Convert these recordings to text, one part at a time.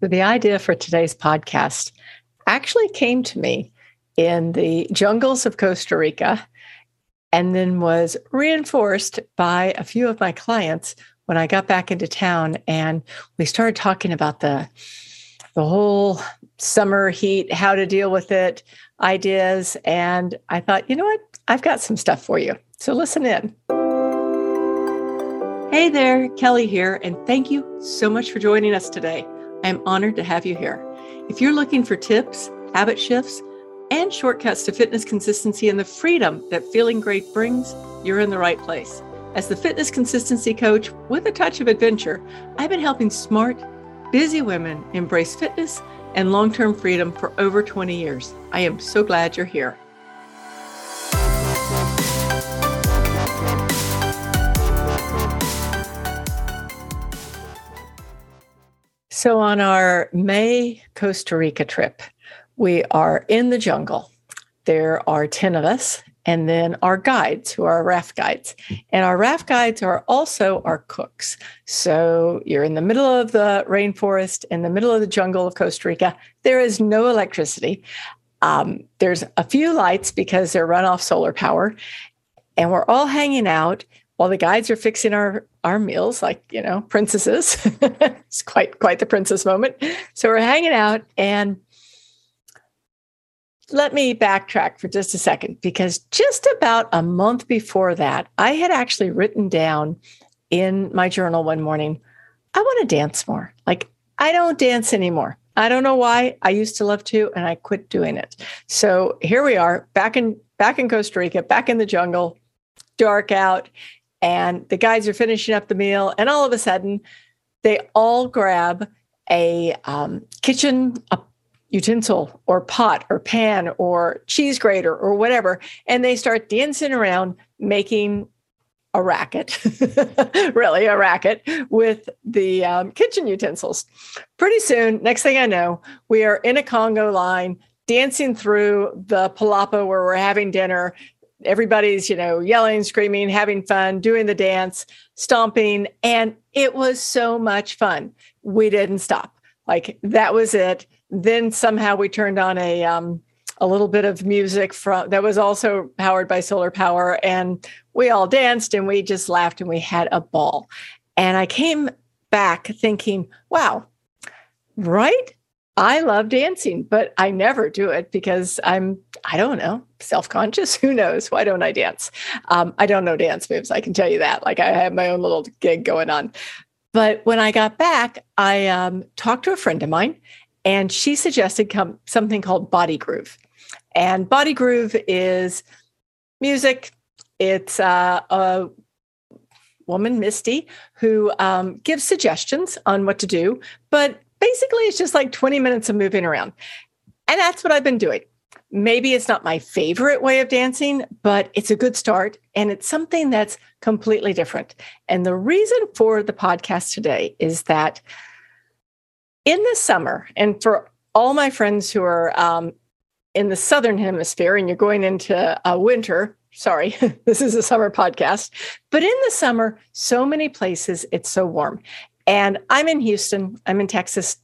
The idea for today's podcast actually came to me in the jungles of Costa Rica and then was reinforced by a few of my clients when I got back into town and we started talking about the the whole summer heat, how to deal with it, ideas and I thought, you know what? I've got some stuff for you. So listen in. Hey there, Kelly here, and thank you so much for joining us today. I'm honored to have you here. If you're looking for tips, habit shifts, and shortcuts to fitness consistency and the freedom that feeling great brings, you're in the right place. As the fitness consistency coach with a touch of adventure, I've been helping smart, busy women embrace fitness and long term freedom for over 20 years. I am so glad you're here. So, on our May Costa Rica trip, we are in the jungle. There are 10 of us, and then our guides, who are raft guides. And our raft guides are also our cooks. So, you're in the middle of the rainforest, in the middle of the jungle of Costa Rica. There is no electricity. Um, there's a few lights because they're run off solar power. And we're all hanging out while the guides are fixing our our meals like you know princesses. It's quite quite the princess moment. So we're hanging out and let me backtrack for just a second because just about a month before that i had actually written down in my journal one morning i want to dance more. Like i don't dance anymore. I don't know why. I used to love to and i quit doing it. So here we are back in back in costa rica back in the jungle dark out and the guys are finishing up the meal and all of a sudden they all grab a um, kitchen a utensil or pot or pan or cheese grater or whatever and they start dancing around making a racket really a racket with the um, kitchen utensils. Pretty soon next thing i know we are in a conga line dancing through the palapa where we're having dinner everybody's you know yelling screaming having fun doing the dance stomping and it was so much fun. We didn't stop. Like that was it. Then somehow we turned on a um, a little bit of music from that was also powered by solar power and we all danced and we just laughed and we had a ball. And i came back thinking wow right I love dancing, but I never do it because I'm, I don't know, self conscious. Who knows? Why don't I dance? Um, I don't know dance moves. I can tell you that. Like I have my own little gig going on. But when I got back, I um, talked to a friend of mine and she suggested something called Body Groove. And Body Groove is music, it's uh, a woman, Misty, who um, gives suggestions on what to do, but basically it's just like 20 minutes of moving around. And that's what I've been doing. Maybe it's not my favorite way of dancing, but it's a good start and it's something that's completely different. And the reason for the podcast today is that in the summer, and for all my friends who are um, in the southern hemisphere and you're going into a winter, sorry, this is a summer podcast, but in the summer, so many places it's so warm. And I'm in Houston, I'm in Texas.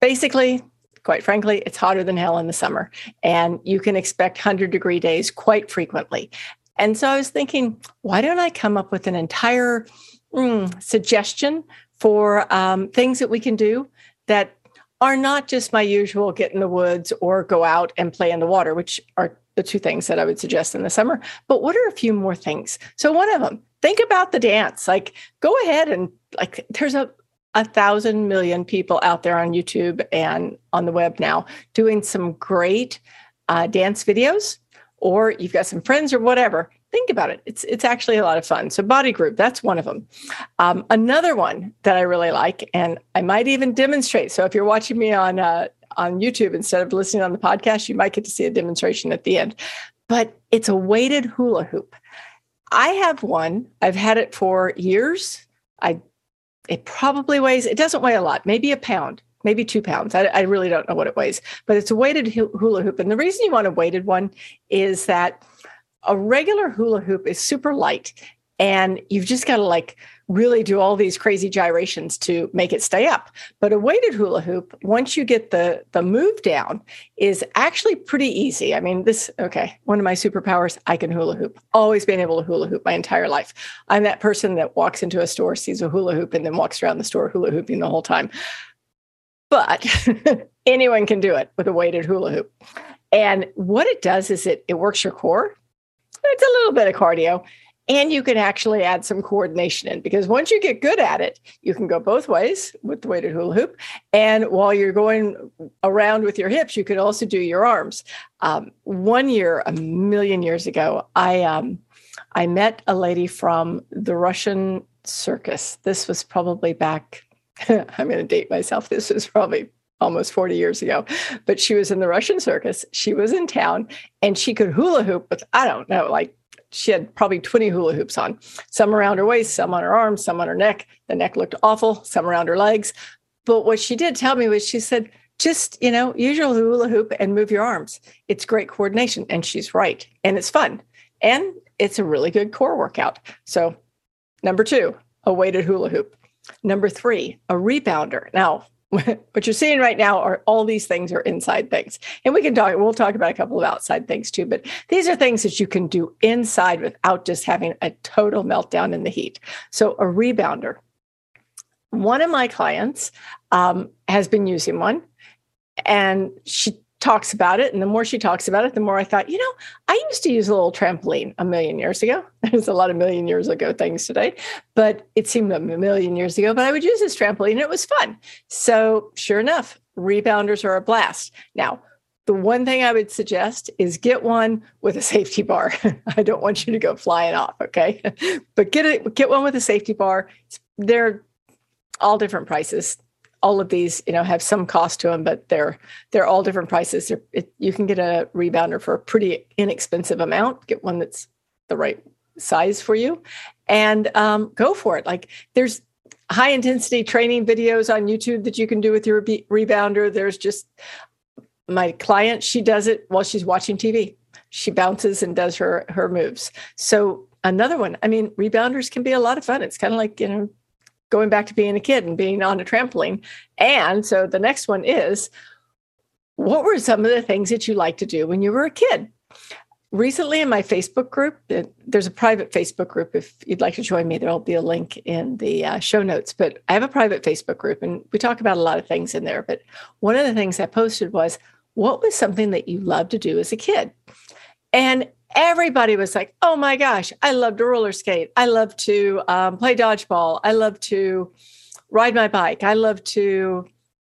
Basically, quite frankly, it's hotter than hell in the summer. And you can expect 100 degree days quite frequently. And so I was thinking, why don't I come up with an entire mm, suggestion for um, things that we can do that are not just my usual get in the woods or go out and play in the water, which are the two things that I would suggest in the summer. But what are a few more things? So, one of them, think about the dance. Like, go ahead and like, there's a a thousand million people out there on YouTube and on the web now doing some great uh, dance videos, or you've got some friends or whatever. Think about it. It's it's actually a lot of fun. So Body Groove, that's one of them. Um, another one that I really like, and I might even demonstrate. So if you're watching me on uh, on YouTube instead of listening on the podcast, you might get to see a demonstration at the end. But it's a weighted hula hoop. I have one. I've had it for years. I it probably weighs, it doesn't weigh a lot, maybe a pound, maybe two pounds. I, I really don't know what it weighs, but it's a weighted hula hoop. And the reason you want a weighted one is that a regular hula hoop is super light and you've just got to like really do all these crazy gyrations to make it stay up. But a weighted hula hoop, once you get the the move down, is actually pretty easy. I mean, this okay, one of my superpowers, I can hula hoop. Always been able to hula hoop my entire life. I'm that person that walks into a store, sees a hula hoop, and then walks around the store hula hooping the whole time. But anyone can do it with a weighted hula hoop. And what it does is it it works your core. It's a little bit of cardio and you can actually add some coordination in because once you get good at it, you can go both ways with the weighted hula hoop. And while you're going around with your hips, you can also do your arms. Um, one year, a million years ago, I um, I met a lady from the Russian circus. This was probably back. I'm going to date myself. This was probably almost 40 years ago, but she was in the Russian circus. She was in town and she could hula hoop with, I don't know, like she had probably 20 hula hoops on, some around her waist, some on her arms, some on her neck. The neck looked awful, some around her legs. But what she did tell me was she said, just, you know, use your hula hoop and move your arms. It's great coordination. And she's right. And it's fun. And it's a really good core workout. So, number two, a weighted hula hoop. Number three, a rebounder. Now, what you're seeing right now are all these things are inside things. And we can talk we'll talk about a couple of outside things too but these are things that you can do inside without just having a total meltdown in the heat. So a rebounder. One of my clients um, has been using one and she talks about it. And the more she talks about it, the more I thought, you know, I used to use a little trampoline a million years ago. There's a lot of million years ago things today, but it seemed a million years ago. But I would use this trampoline and it was fun. So sure enough, rebounders are a blast. Now, the one thing I would suggest is get one with a safety bar. I don't want you to go flying off, okay? but get it, get one with a safety bar. They're all different prices all of these you know have some cost to them but they're they're all different prices. It, you can get a rebounder for a pretty inexpensive amount get one that's the right size for you and um, go for it. Like there's high intensity training videos on youtube that you can do with your re- rebounder. There's just my client she does it while she's watching tv she bounces and does her her moves. So another one i mean rebounders can be a lot of fun. It's kind of like you know going back to being a kid and being on a trampoline. And so the next one is what were some of the things that you liked to do when you were a kid? Recently, in my Facebook group, there's a private Facebook group. If you'd like to join me, there'll be a link in the uh, show notes. But I have a private Facebook group and we talk about a lot of things in there. But one of the things I posted was, What was something that you loved to do as a kid? And everybody was like, "Oh my gosh, I love to roller skate. I love to um, play dodgeball. I love to ride my bike. I love to."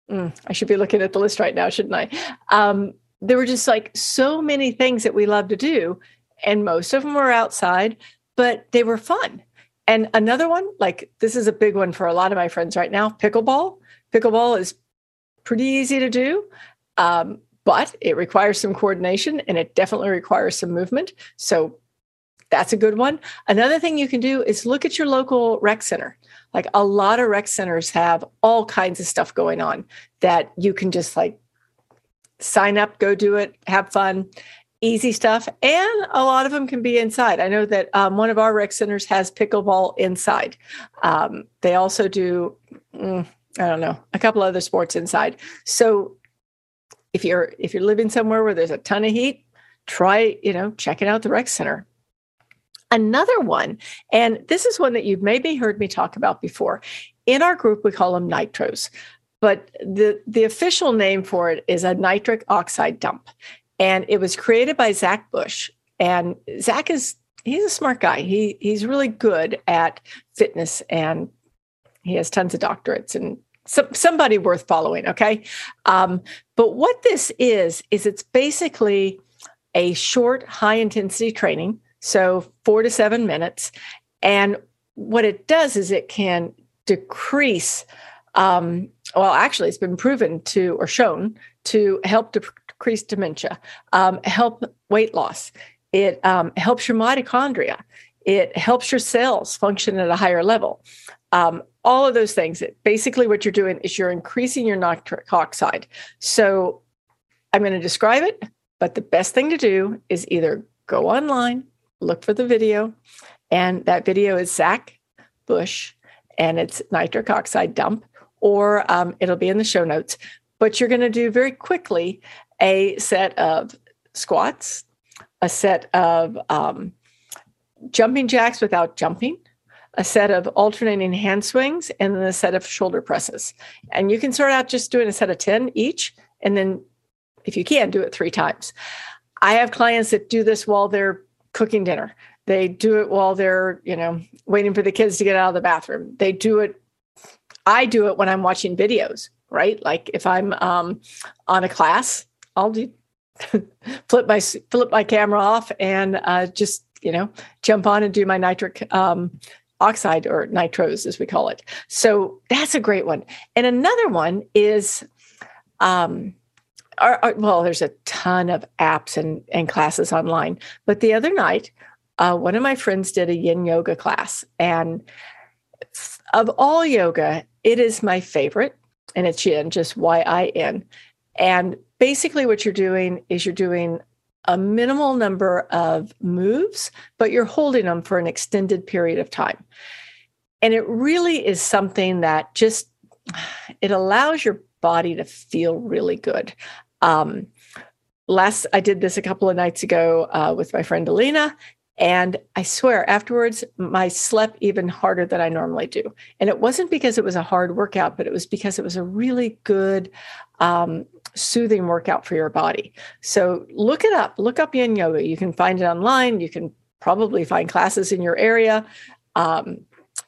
Mm, I should be looking at the list right now, shouldn't I? Um, there were just like so many things that we love to do, and most of them were outside, but they were fun. And another one, like this is a big one for a lot of my friends right now pickleball. Pickleball is pretty easy to do. Um, but it requires some coordination and it definitely requires some movement. So that's a good one. Another thing you can do is look at your local rec center. Like a lot of rec centers have all kinds of stuff going on that you can just like sign up, go do it, have fun, easy stuff. And a lot of them can be inside. I know that um, one of our rec centers has pickleball inside. Um, they also do, mm, I don't know, a couple other sports inside. So if you're if you're living somewhere where there's a ton of heat try you know checking out the rec center. Another one and this is one that you've maybe heard me talk about before. In our group we call them nitros but the the official name for it is a nitric oxide dump. And it was created by zach bush. And zach is he's a smart guy. He he's really good at fitness and he has tons of doctorates and some, somebody worth following. Okay. Um, but what this is, is it's basically a short, high intensity training. So four to seven minutes. And what it does is it can decrease, um, well, actually, it's been proven to or shown to help decrease dementia, um, help weight loss. It um, helps your mitochondria. It helps your cells function at a higher level. Um, all of those things. Basically, what you're doing is you're increasing your nitric oxide. So I'm going to describe it, but the best thing to do is either go online, look for the video, and that video is Zach Bush, and it's nitric oxide dump, or um, it'll be in the show notes. But you're going to do very quickly a set of squats, a set of um, jumping jacks without jumping, a set of alternating hand swings, and then a set of shoulder presses. And you can start out just doing a set of 10 each. And then, if you can, do it three times. I have clients that do this while they're cooking dinner. They do it while they're, you know, waiting for the kids to get out of the bathroom. They do it. I do it when I'm watching videos, right? Like if I'm um, on a class, I'll do flip my flip my camera off and uh, just you know jump on and do my nitric um, oxide or nitros as we call it. So that's a great one. And another one is um, are, are, well, there's a ton of apps and, and classes online. But the other night, uh, one of my friends did a yin yoga class. And of all yoga, it is my favorite. And it's yin, just Y I N. And basically, what you're doing is you're doing a minimal number of moves, but you're holding them for an extended period of time. And it really is something that just it allows your body to feel really good. Um, last, I did this a couple of nights ago uh, with my friend Alina, and I swear afterwards, I slept even harder than I normally do. And it wasn't because it was a hard workout, but it was because it was a really good, um, soothing workout for your body. So look it up. Look up yin yoga. You can find it online. You can probably find classes in your area. Um,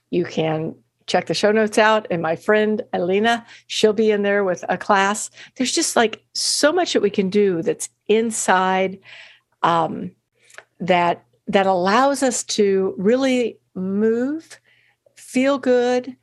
you can check the show notes out and my friend Alina, she'll be in there with a class. There's just like so much that we can do that's inside um, that that allows us to really move, feel good,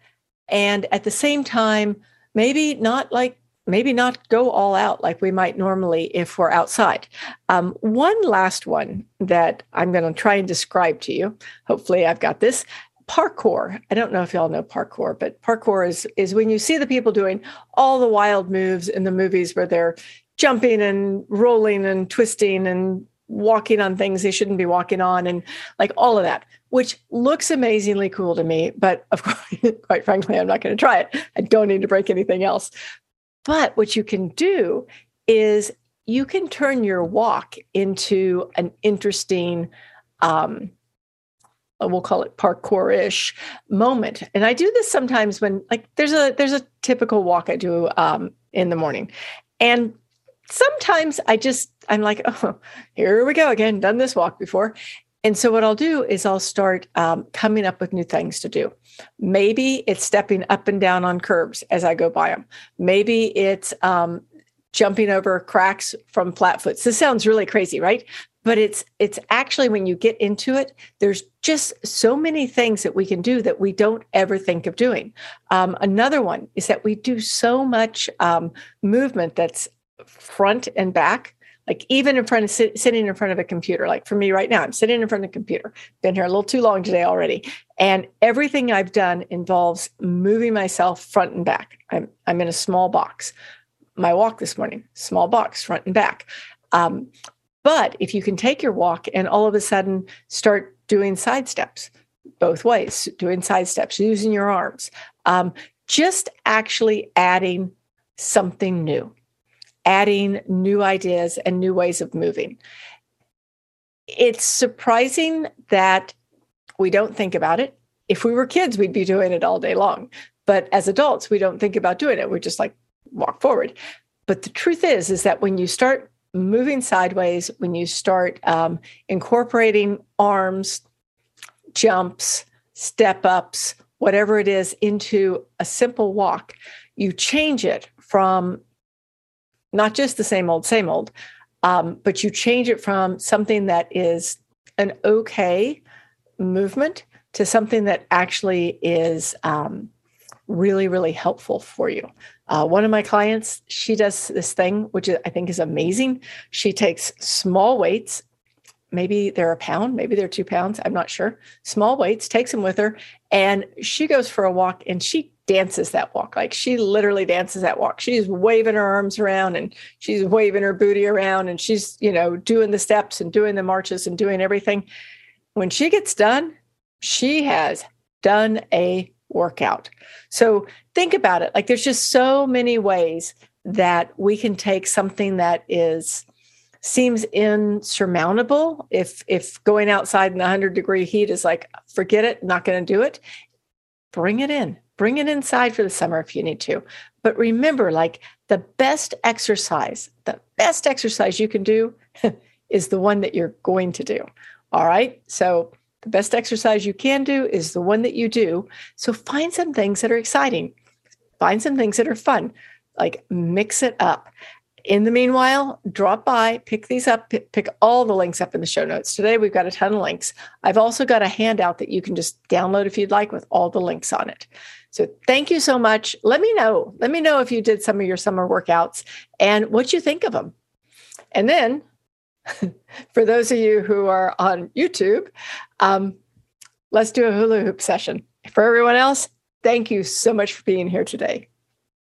and at the same time, maybe not like maybe not go all out like we might normally if we're outside. Um, one last one that I'm going to try and describe to you. Hopefully, I've got this parkour. I don't know if y'all know parkour, but parkour is is when you see the people doing all the wild moves in the movies where they're jumping and rolling and twisting and walking on things they shouldn't be walking on and like all of that which looks amazingly cool to me but of course quite frankly i'm not going to try it. I don't need to break anything else. But what you can do is you can turn your walk into an interesting um, uh, we'll call it parkour-ish moment. And i do this sometimes when like there's a there's a typical walk i do um, in the morning. And sometimes i just i'm like oh here we go again done this walk before and so what i'll do is i'll start um, coming up with new things to do maybe it's stepping up and down on curbs as i go by them maybe it's um, jumping over cracks from flatfoots. This sounds really crazy, right? but it's it's actually when you get into it there's just so many things that we can do that we don't ever think of doing um, another one is that we do so much um, movement that's front and back like even in front of sit, sitting in front of a computer. Like for me right now i'm sitting in front of a computer. Been here a little too long today already. And everything i've done involves moving myself front and back. I'm, I'm in a small box. My walk this morning small box front and back. Um, but if you can take your walk and all of a sudden start doing side steps both ways, doing side steps, using your arms, um, just actually adding something new, adding new ideas and new ways of moving. It's surprising that we don't think about it. If we were kids, we'd be doing it all day long. But as adults, we don't think about doing it. We're just like walk forward. But the truth is, is that when you start moving sideways, when you start um, incorporating arms, jumps, step ups, whatever it is, into a simple walk, you change it from not just the same old, same old, um, but you change it from something that is an okay movement to something that actually is um, really, really helpful for you. Uh, one of my clients, she does this thing, which I think is amazing. She takes small weights, maybe they're a pound, maybe they're two pounds, I'm not sure. Small weights, takes them with her, and she goes for a walk and she dances that walk. Like she literally dances that walk. She's waving her arms around and she's waving her booty around and she's, you know, doing the steps and doing the marches and doing everything. When she gets done, she has done a workout. So think about it. Like there's just so many ways that we can take something that is seems insurmountable if if going outside in the 100 degree heat is like forget it not going to do it bring it in bring it inside for the summer if you need to. But remember like the best exercise the best exercise you can do is the one that you're going to do. All right? So the best exercise you can do is the one that you do. So find some things that are exciting. Find some things that are fun. Like mix it up in the meanwhile, drop by, pick these up, pick all the links up in the show notes. Today, we've got a ton of links. I've also got a handout that you can just download if you'd like with all the links on it. So, thank you so much. Let me know. Let me know if you did some of your summer workouts and what you think of them. And then, for those of you who are on YouTube, um, let's do a hula hoop session. For everyone else, thank you so much for being here today.